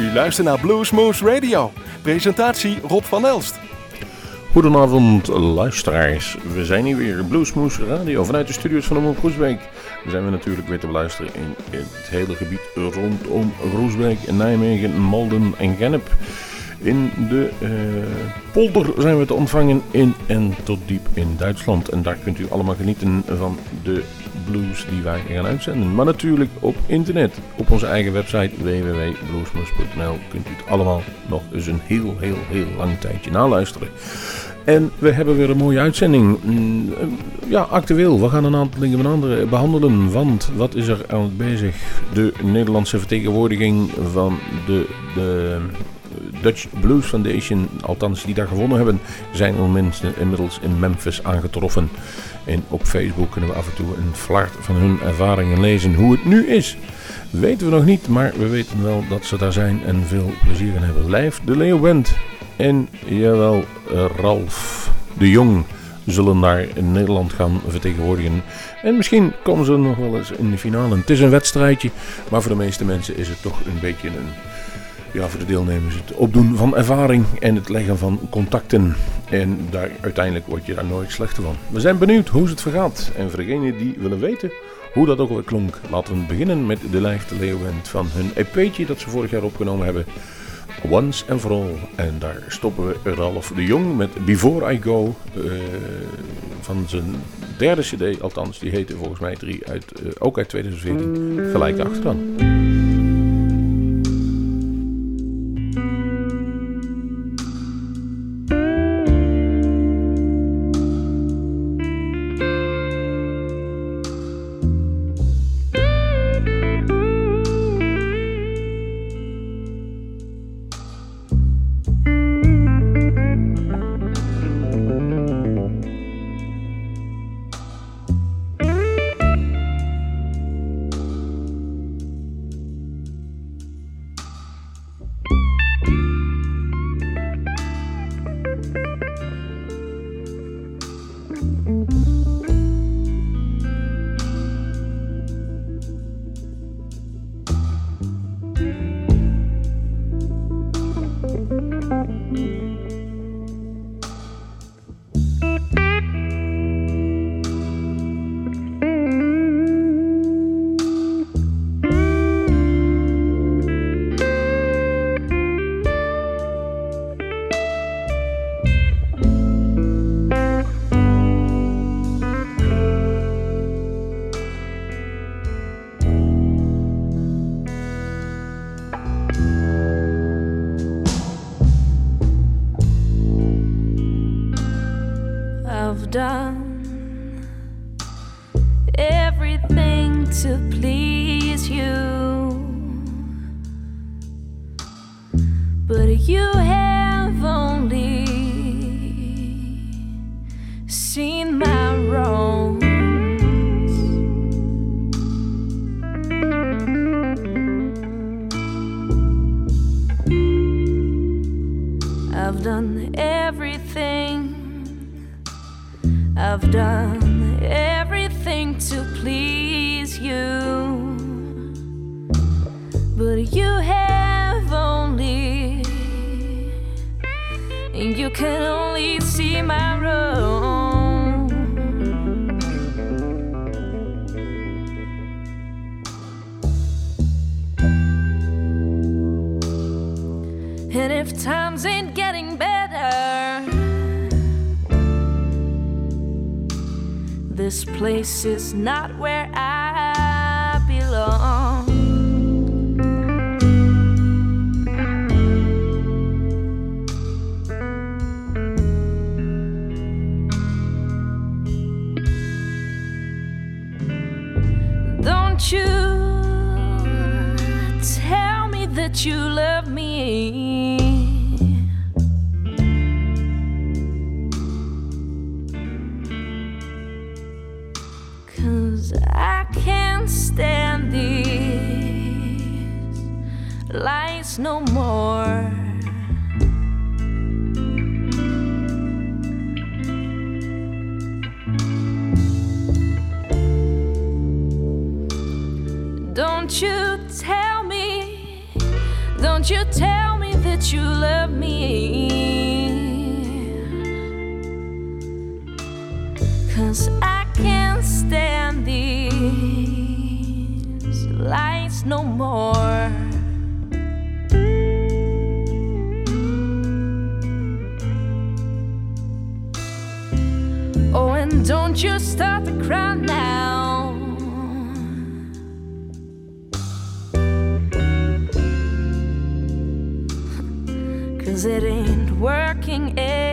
U luistert naar Bluesmoose Radio. Presentatie Rob van Elst. Goedenavond luisteraars. We zijn hier weer Bluesmoose Radio vanuit de studios van Omroep Groesbeek. We zijn we natuurlijk weer te beluisteren in het hele gebied rondom Groesbeek, Nijmegen, Malden en Gennep. In de uh, polder zijn we te ontvangen in en tot diep in Duitsland. En daar kunt u allemaal genieten van de blues die wij gaan uitzenden. Maar natuurlijk op internet. Op onze eigen website www.bluesmoes.nl kunt u het allemaal nog eens een heel, heel, heel lang tijdje naluisteren. En we hebben weer een mooie uitzending. Mm, ja, actueel. We gaan een aantal dingen behandelen. Want wat is er aan het bezig? De Nederlandse vertegenwoordiging van de, de Dutch Blues Foundation, althans die daar gewonnen hebben, zijn inmiddels in Memphis aangetroffen. En op Facebook kunnen we af en toe een flart van hun ervaringen lezen. Hoe het nu is, weten we nog niet, maar we weten wel dat ze daar zijn en veel plezier in hebben. Lijf de Leeuw Band en jawel, Ralf de Jong zullen daar in Nederland gaan vertegenwoordigen. En misschien komen ze nog wel eens in de finale. Het is een wedstrijdje, maar voor de meeste mensen is het toch een beetje een ja, voor de deelnemers het opdoen van ervaring en het leggen van contacten. En daar, uiteindelijk word je daar nooit slechter van. We zijn benieuwd hoe het vergaat. En voor degenen die willen weten hoe dat ook al klonk, laten we beginnen met de de Leeuwend van hun EP'tje dat ze vorig jaar opgenomen hebben. Once and for All. En daar stoppen we Ralf de Jong met Before I Go uh, van zijn derde cd, althans die heette volgens mij 3 uit, uh, ook uit 2014, gelijk achteraan. This is not where I Cause it ain't working anymore.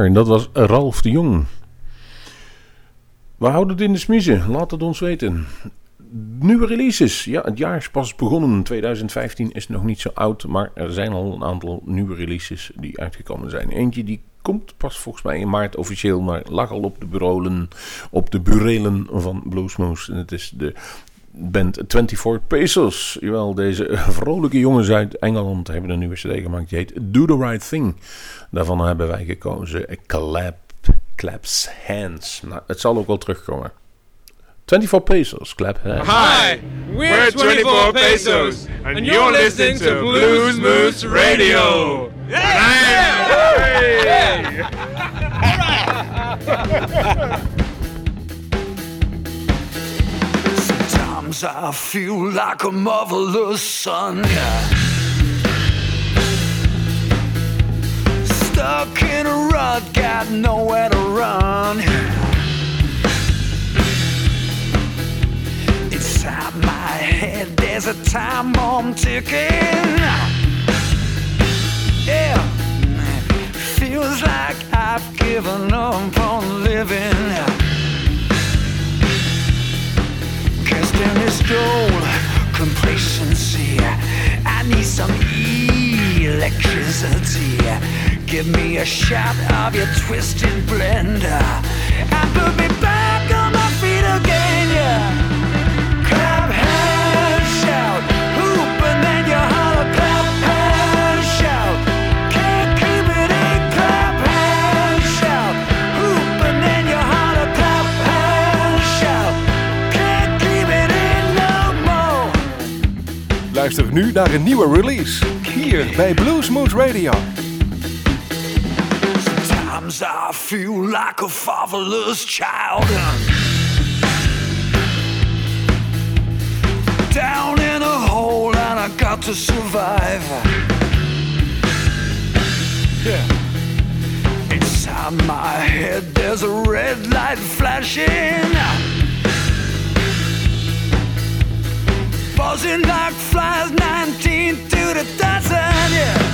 En dat was Ralf de Jong. We houden het in de smiezen, laat het ons weten. Nieuwe releases. Ja, het jaar is pas begonnen. 2015 is nog niet zo oud, maar er zijn al een aantal nieuwe releases die uitgekomen zijn. Eentje die komt pas volgens mij in maart officieel, maar lag al op de bureaulen, op de burelen van Bluesmoose. En het is de band 24 Pesos. Jawel, deze vrolijke jongens uit Engeland hebben een nieuwe cd gemaakt. Die heet Do The Right Thing. Daarvan hebben wij gekozen Clap, Claps Hands. Nou, het zal ook wel terugkomen. 24 Pesos, Clap Hands. Hi, we're 24 Pesos, and you're listening to Blues Moose Radio. Sometimes I feel like a motherless son. Stuck in a rut, got nowhere to run. Inside my head, there's a time bomb ticking. Yeah, feels like I've given up on living. Cast in this old complacency. I need some electricity. Give me a shot of your twisted blender and put me back on my feet again. Yeah. Luister nu naar een nieuwe release. Hier bij Bluesmoose Radio. Sometimes I feel like a fatherless child. Down in a hole and I got to survive. Yeah. Inside my head there's a red light flashing. Buzzing like flies 19 to the dozen, yeah.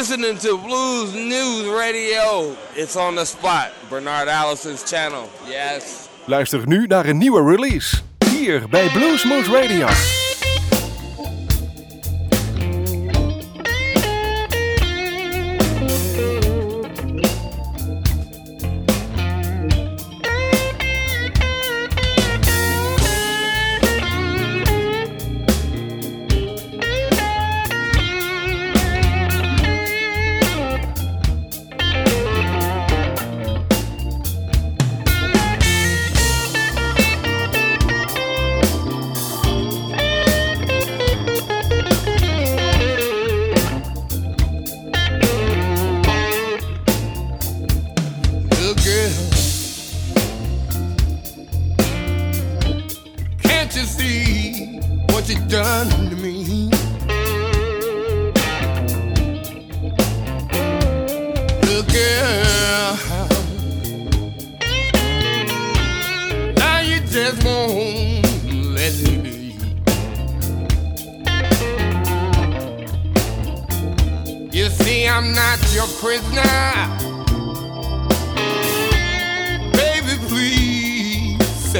Listening to Blues News Radio. It's on the spot. Bernard Allison's channel. Yes. Luister nu naar een nieuwe release. Hier bij Bluesmoose Radio.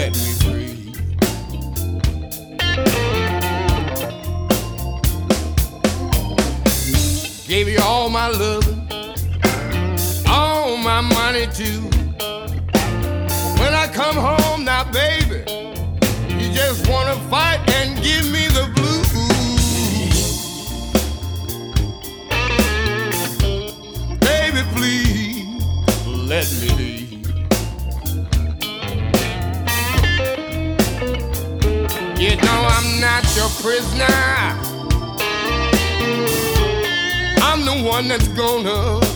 Set me free. Gave you all my love, all my money too. When I come home now, baby, you just wanna fight and give me the prisoner. I'm the one that's gonna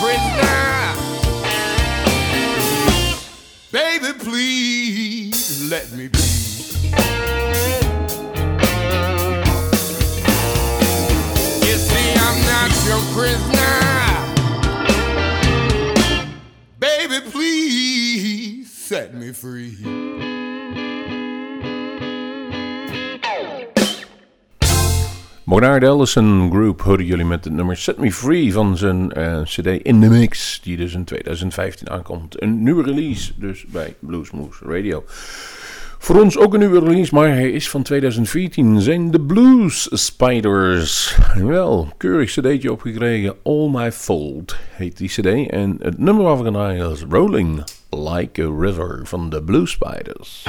prisoner. Baby, please let me be. You see, I'm not your prisoner. Baby, please set me free. Bernard Ellison Group hoorden jullie met het nummer Set Me Free van zijn eh, CD In The Mix, die dus in 2015 aankomt. Een nieuwe release dus bij Bluesmoose Radio. Voor ons ook een nieuwe release, maar hij is van 2014. Zijn de Blues Spiders. Wel, keurig cd'tje opgekregen. All My Fault heet die cd. En het nummer waarvan hij is Rolling Like a River van de Blues Spiders.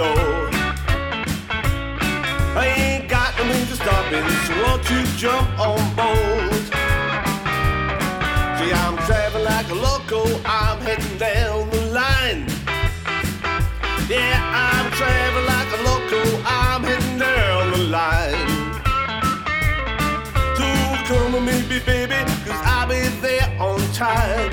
Door. I ain't got no means of stopping, so won't you jump on board? See, I'm traveling like a loco. I'm heading down the line. Yeah, I'm traveling like a loco. I'm heading down the line. So come with me, baby, cause I'll be there on time.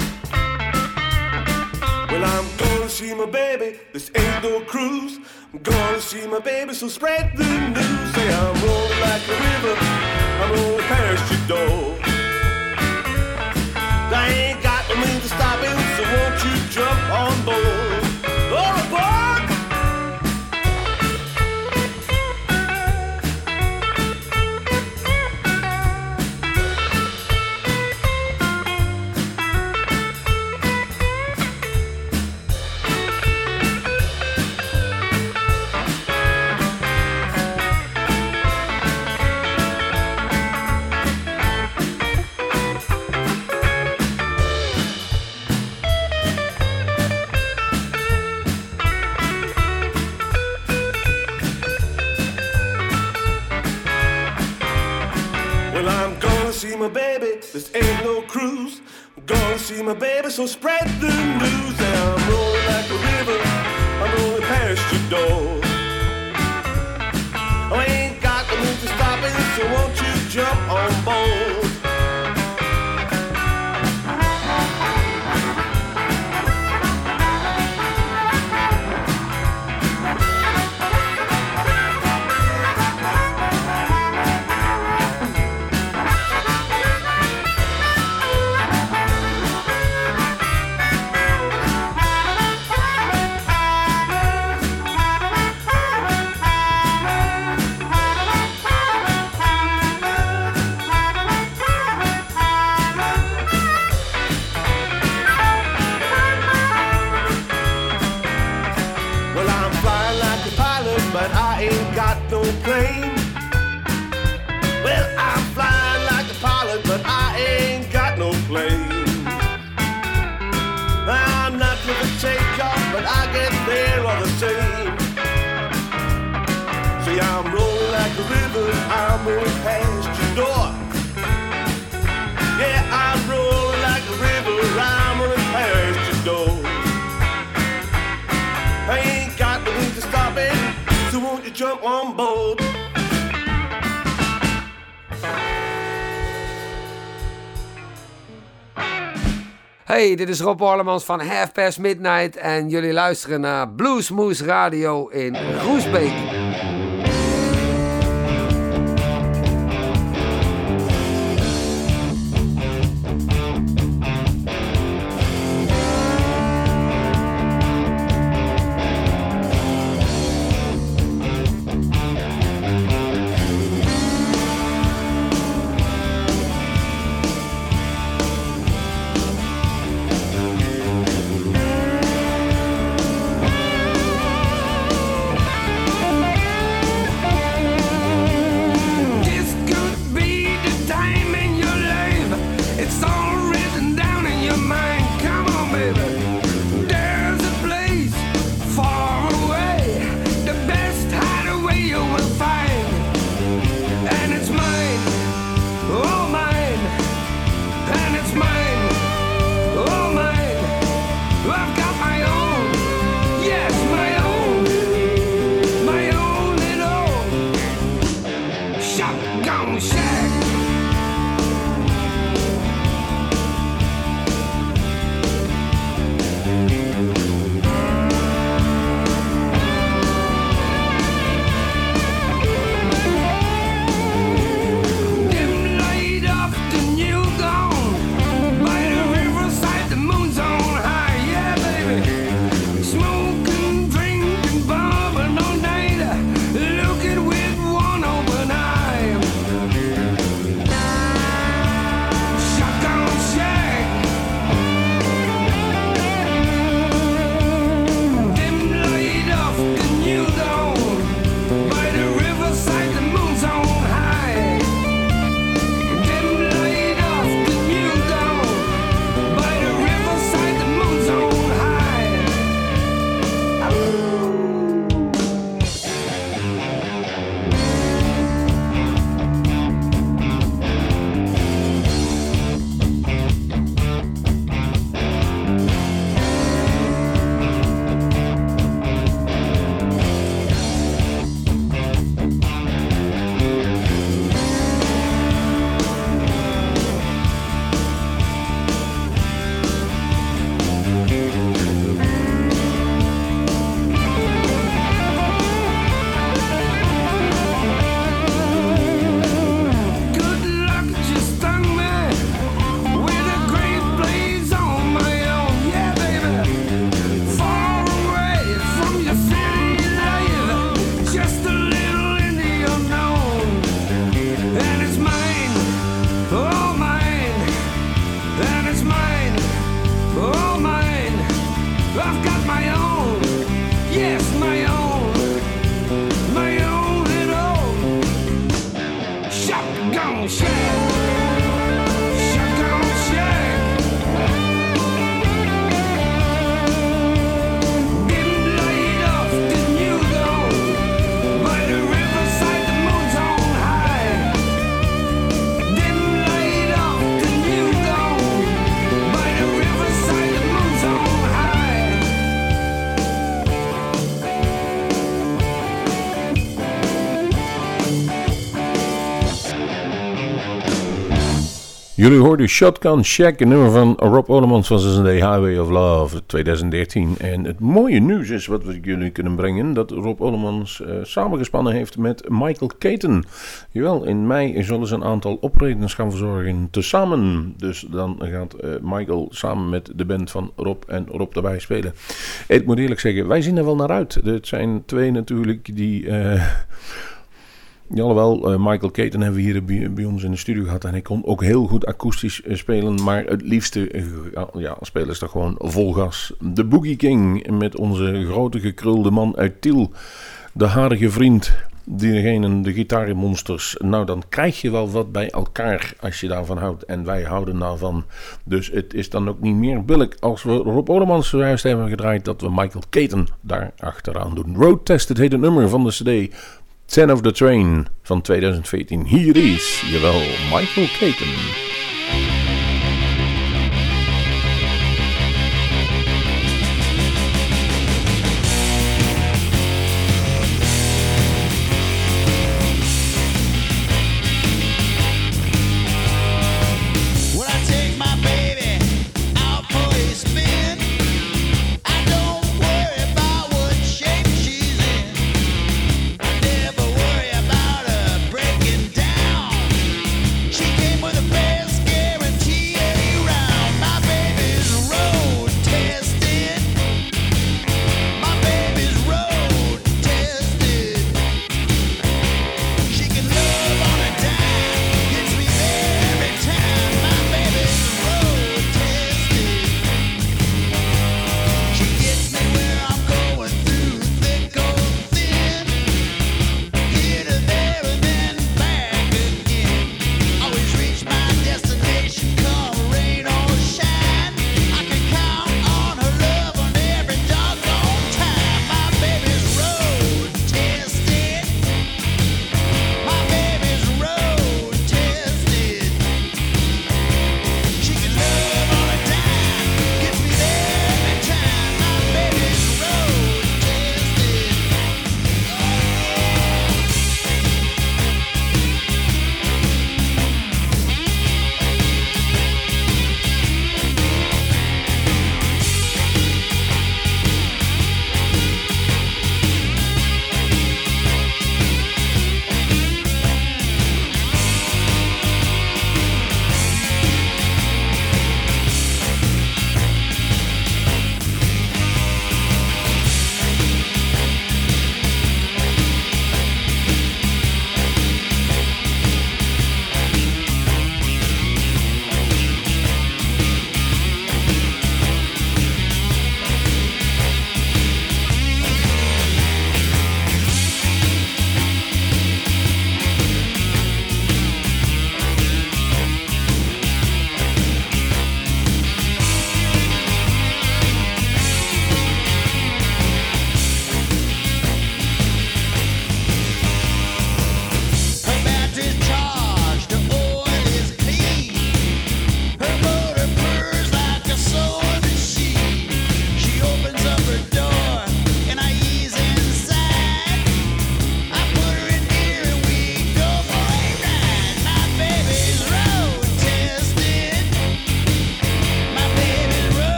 Well, I'm gonna see my baby, this ain't no cruise. Gonna see my baby, so spread the news. Say I'm rolling like a river, I'm rolling past your door. I ain't got no means of stopping, so won't you jump on board? My baby. This ain't no cruise. Gonna see my baby, so spread the news. And I'm rolling like a river. I'm rolling past your door. I ain't got the means to stop it, so won't you jump on board? Got plane. I'm not looking to take off, but I get there all the same. See, I'm rolling like a river, I'm rolling past your door. Yeah, I'm rolling like a river, I'm rolling past your door. I ain't got the means to stop it, so won't you jump on board? Hey, dit is Rob Orlemans van Half Past Midnight en jullie luisteren naar Bluesmoose Radio in Roesbeek. Gonna shine. Jullie hoorden Shotgun Shack, een nummer van Rob Olemans van zijn Highway of Love 2013. En het mooie nieuws is wat we jullie kunnen brengen, dat Rob Olemans uh, samengespannen heeft met Michael Caton. Jawel, in mei zullen ze een aantal optredens gaan verzorgen tezamen. Dus dan gaat uh, Michael samen met de band van Rob en Rob erbij spelen. Ik moet eerlijk zeggen, wij zien er wel naar uit. Het zijn twee natuurlijk die... Uh, ja, uh, Michael Caton hebben we hier bij, ons in de studio gehad. En hij kon ook heel goed akoestisch uh, spelen. Maar het liefste uh, ja, spelen is toch gewoon vol gas. De Boogie King met onze grote gekrulde man uit Tiel. De harige vriend. Diegene, de gitarenmonsters. Nou, dan krijg je wel wat bij elkaar als je daarvan houdt. En wij houden daarvan. Dus het is dan ook niet meer billig als we Rob Olemans zojuist hebben gedraaid. Dat we Michael Caton daar achteraan doen. Road Test, het heet het nummer van de CD. Ten of the Train van 2014. Hier is, jawel, Michael Caton.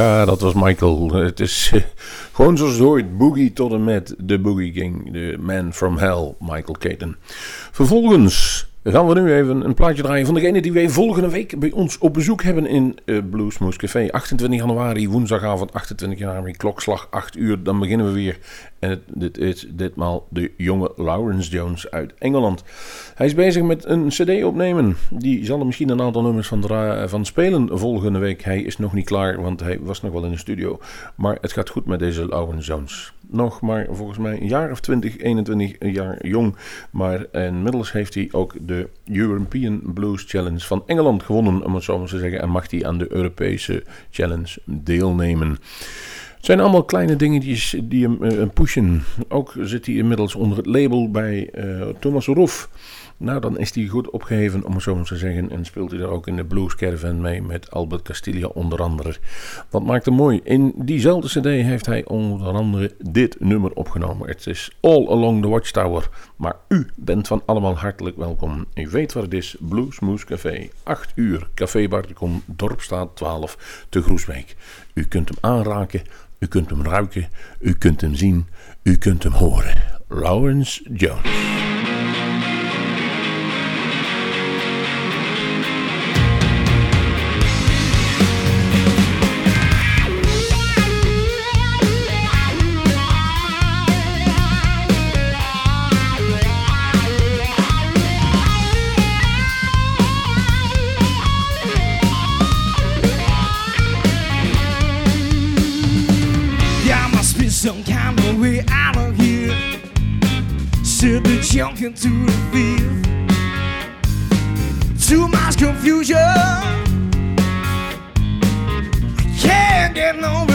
Ja, dat was Michael. Het is gewoon zoals het. Boogie tot en met de Boogie King. De Man from Hell, Michael Caton. Vervolgens gaan we nu even een plaatje draaien van degene die wij volgende week bij ons op bezoek hebben in uh, Bluesmoose Café. 28 januari, woensdagavond 28 januari, klokslag 8 uur. Dan beginnen we weer. En dit is ditmaal de jonge Lawrence Jones uit Engeland. Hij is bezig met een cd opnemen. Die zal er misschien een aantal nummers van, van spelen volgende week. Hij is nog niet klaar, want hij was nog wel in de studio. Maar het gaat goed met deze Lawrence Jones. Nog maar volgens mij een jaar of 20, 21 jaar jong. Maar inmiddels heeft hij ook de European Blues Challenge van Engeland gewonnen, om het zo maar te zeggen. En mag hij aan de Europese Challenge deelnemen. Het zijn allemaal kleine dingetjes die hem uh, pushen. Ook zit hij inmiddels onder het label bij uh, Thomas Roef. Nou, dan is hij goed opgeheven, om het zo maar te zeggen. En speelt hij er ook in de Blues Caravan mee met Albert Castilla onder andere. Wat maakt hem mooi? In diezelfde cd heeft hij onder andere dit nummer opgenomen. Het is All Along the Watchtower. Maar u bent van allemaal hartelijk welkom. U weet waar het is. Blues Moose Café. 8 uur. Café Barticom, Dorpstraat 12 te Groesbeek. U kunt hem aanraken. U kunt hem ruiken. U kunt hem zien. U kunt hem horen. Lawrence Jones. Send the junk into the field. Too much confusion. I can't get no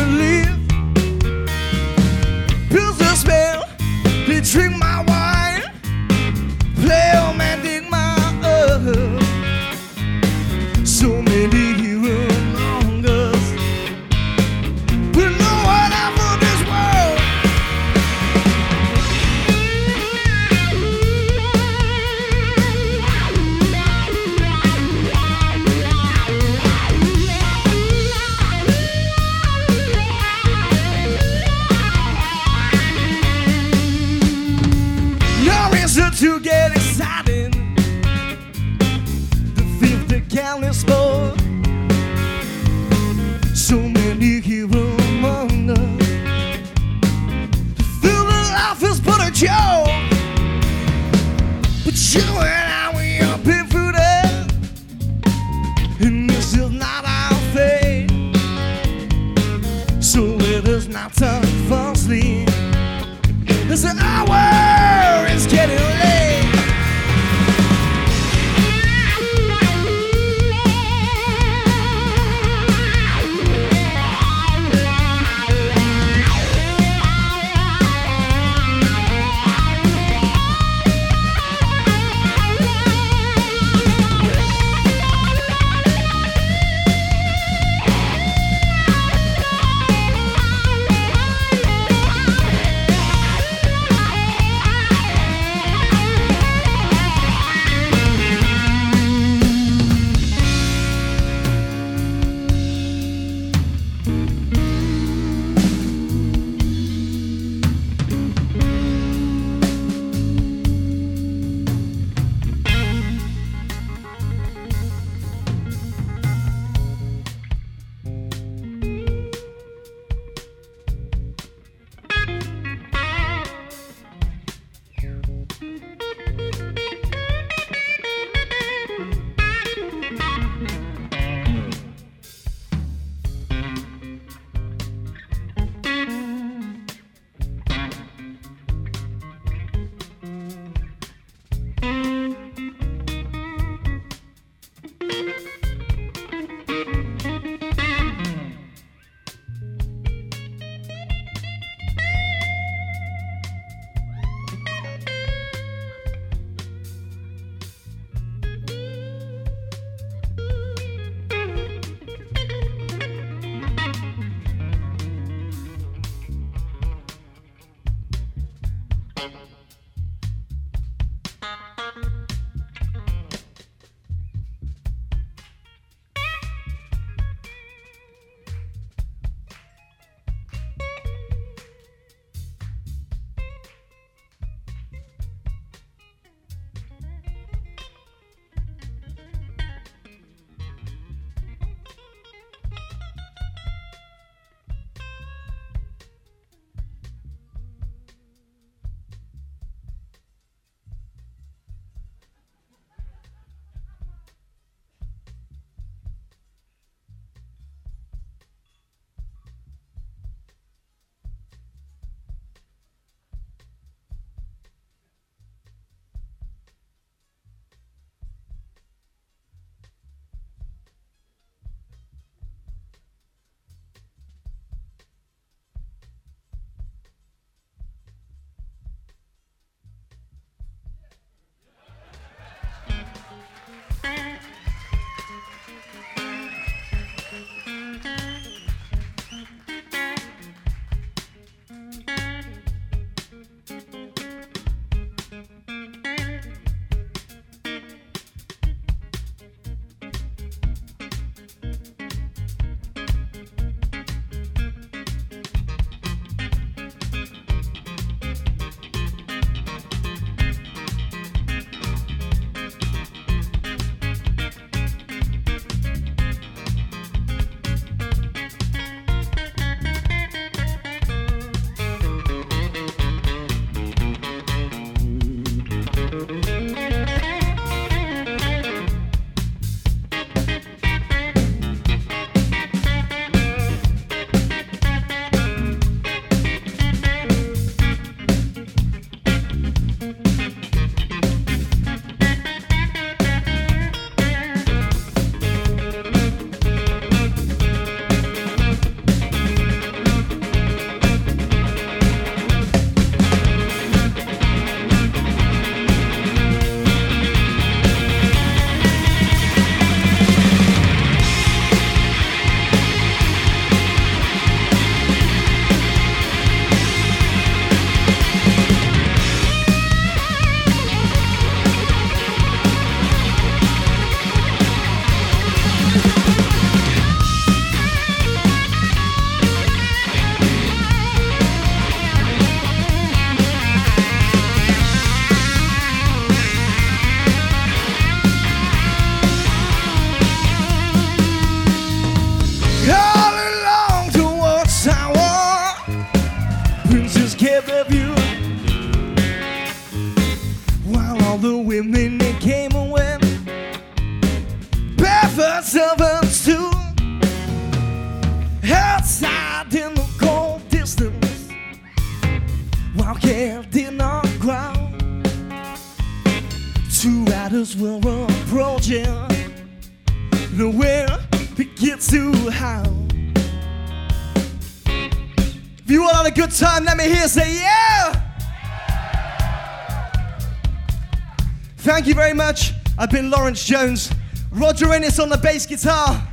I've been Lawrence Jones. Roger Ennis on the bass guitar.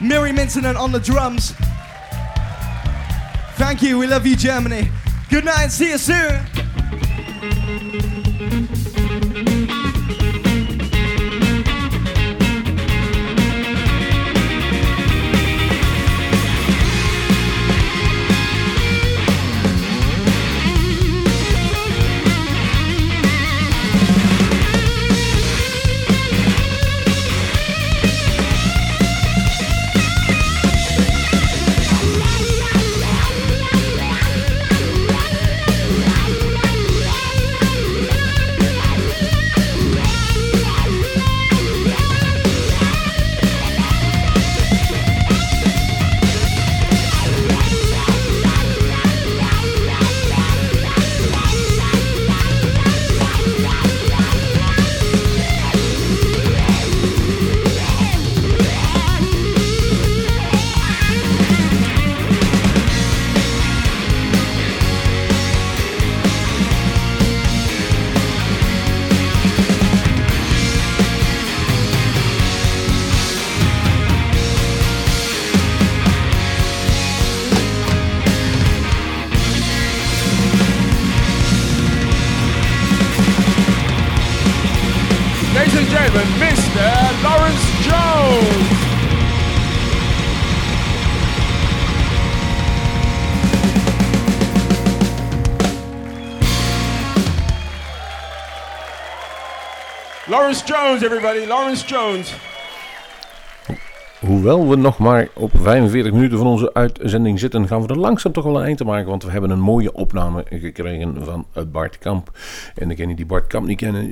Miri Mintonen on the drums. Thank you. We love you, Germany. Good night and see you soon. Lawrence Jones, everybody. Lawrence Jones. Hoewel we nog maar op 45 minuten van onze uitzending zitten, gaan we er langzaam toch wel een eind te maken. Want we hebben een mooie opname gekregen van eh, Bart Kamp. En degene die Bart Kamp niet kennen,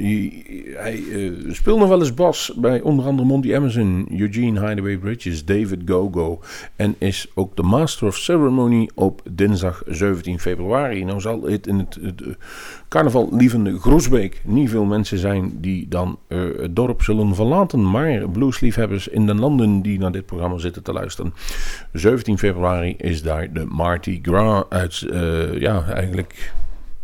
hij eh, speelt nog wel eens bas bij onder andere Monty Emerson, Eugene Hideaway Bridges, David Gogo. En is ook de Master of Ceremony op dinsdag 17 februari. Nou zal het in het, het, eh, carnaval lievende Groesbeek niet veel mensen zijn die dan eh, het dorp zullen verlaten. Maar bluesliefhebbers in de landen die naar dit programma zitten te luisteren. 17 februari is daar de Mardi Gras uit, eh, ja eigenlijk,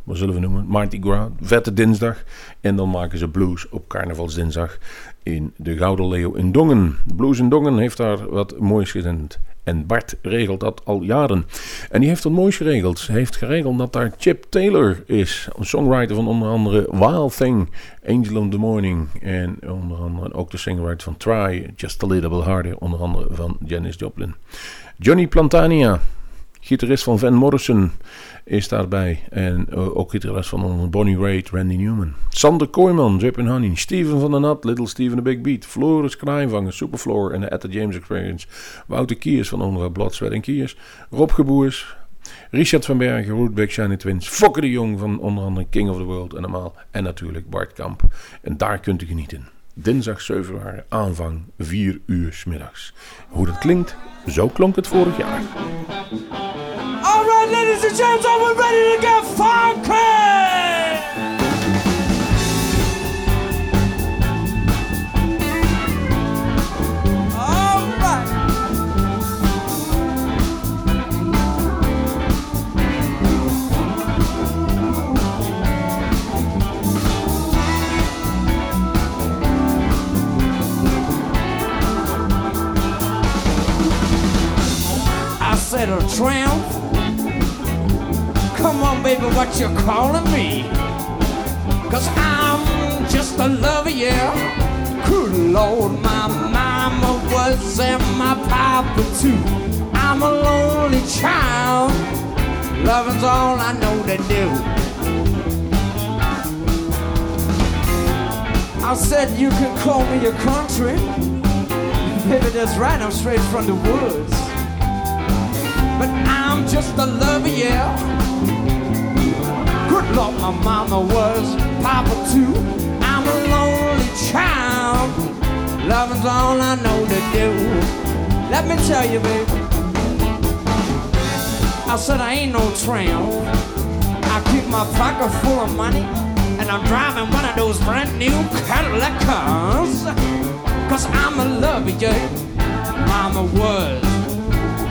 wat zullen we noemen? Mardi Gras, vette dinsdag. En dan maken ze blues op carnavalsdinsdag in de Gouden Leeuw in Dongen. Blues in Dongen heeft daar wat moois gezend. En Bart regelt dat al jaren. En die heeft het moois geregeld. Hij heeft geregeld dat daar Chip Taylor is. Een songwriter van onder andere Wild Thing, Angel of the Morning. En onder andere ook de songwriter van Try, Just a Little Bit Harder. Onder andere van Janis Joplin. Johnny Plantania, gitarist van Van Morrison, is daarbij. En eh, ook gitarist van Bonnie Raitt, Randy Newman. Sander Kooijman, and Honey. Steven van der Nat, Little Steven the Big Beat. Floris Kraaienvanger, Superfloor en de Etta James Experience. Wouter Kiers van onder Blood, en Kiers. Rob Geboers. Richard van Bergen, Rootbeck Shiny Twins. Fokke de Jong van onder andere King of the World en allemaal. En natuurlijk Bart Kamp. En daar kunt u genieten. Dinsdag 7 februari, aanvang 4 uur 's middags. Hoe dat klinkt, zo klonk het vorig jaar. All right, ladies and gents, are we ready to get funky? Said a tramp. Come on, baby, what you calling me? Cause I'm just a lover, yeah. Good Lord, my mama was and my papa too. I'm a lonely child. Loving's all I know to do. I said you can call me a country. Baby, that's right, I'm straight from the woods. But I'm just a lover, yeah. Lord, my mama was Papa too. I'm a lonely child. Loving's all I know to do. Let me tell you, baby. I said I ain't no tramp. I keep my pocket full of money, and I'm driving one of those brand new Cadillac cars. Cause I'm a lover, yeah. Mama was,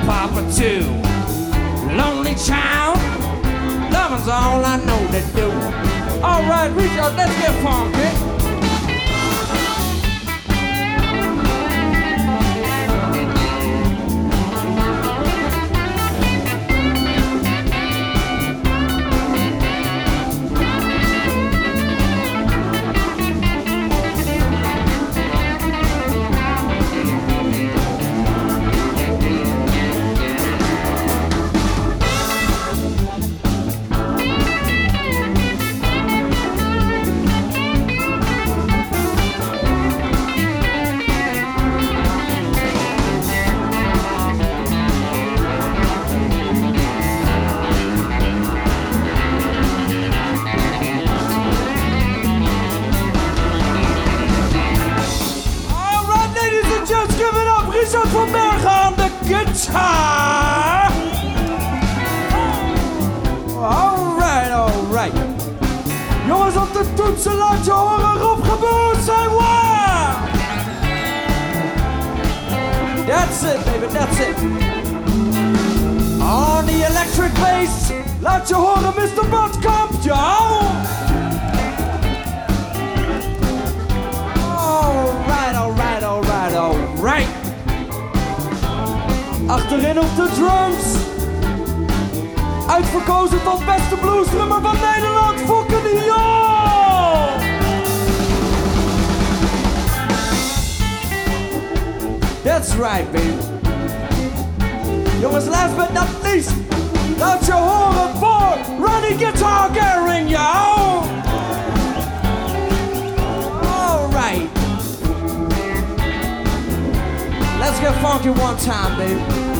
Papa too. Lonely child, all I know to do. Alright, reach out, let's get funky. All right, all right. Jongens, op de toetsen laat je horen, Rob geboord zijn waar. That's it, baby, that's it. On the electric bass, laat je horen, Mr. Botkamp, jou. All right, all right, all right, all right. Achterin op de drums. Uitverkozen tot beste bluesdrummer van Nederland, Fokke de. That's right, baby. Jongens, last but not least. Laat je horen want you one time, baby.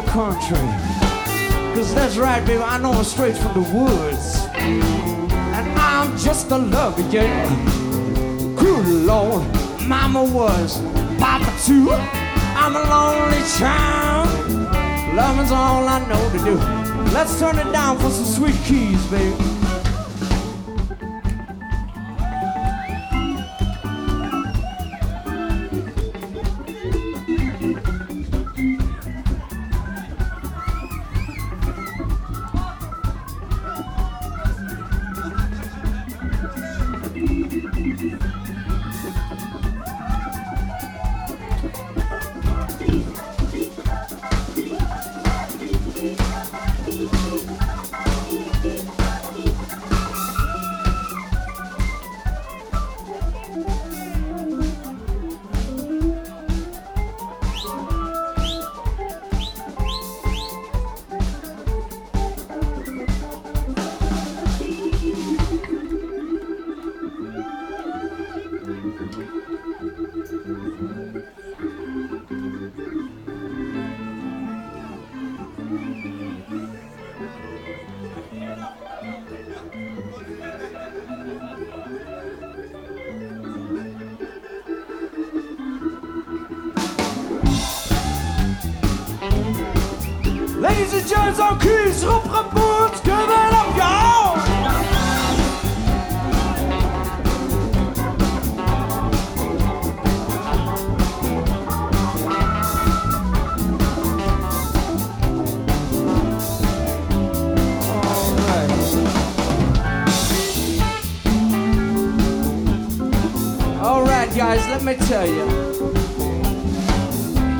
Call country. Cause that's right, baby, I know I'm straight from the woods. And I'm just a lover, yeah. Good Lord, Mama was Papa too. I'm a lonely child. Loving's all I know to do. Let's turn it down for some sweet keys, baby.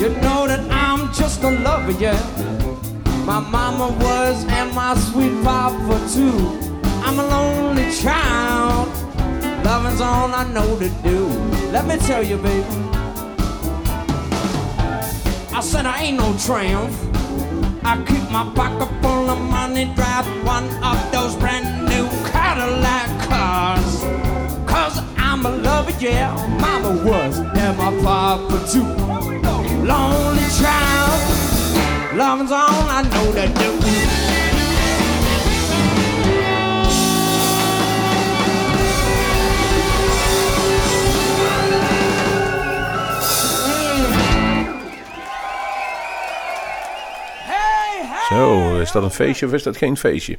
You know that I'm just a lover, yeah. My mama was and my sweet papa too. I'm a lonely child. Loving's all I know to do. Let me tell you, baby. I said I ain't no tramp. I keep my pocket full of money, drive one of those brand new Cadillac cars. Cause I'm a lover, yeah. Mama was and my papa too. Lonely child. Loving's all I know to do. Is dat een feestje of is dat geen feestje?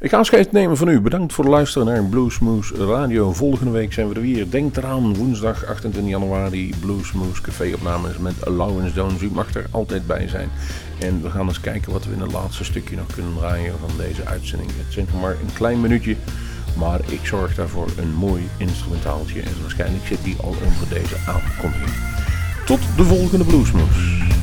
Ik ga afscheid nemen van u. Bedankt voor het luisteren naar Bluesmoes Radio. Volgende week zijn we er weer. Denk eraan, woensdag 28 januari Bluesmoes Café opnames met Lawrence Jones. U mag er altijd bij zijn. En we gaan eens kijken wat we in het laatste stukje nog kunnen draaien van deze uitzending. Het zijn nog maar een klein minuutje. Maar ik zorg daarvoor een mooi instrumentaaltje. En waarschijnlijk zit die al onder deze aankondiging. Tot de volgende Bluesmoes.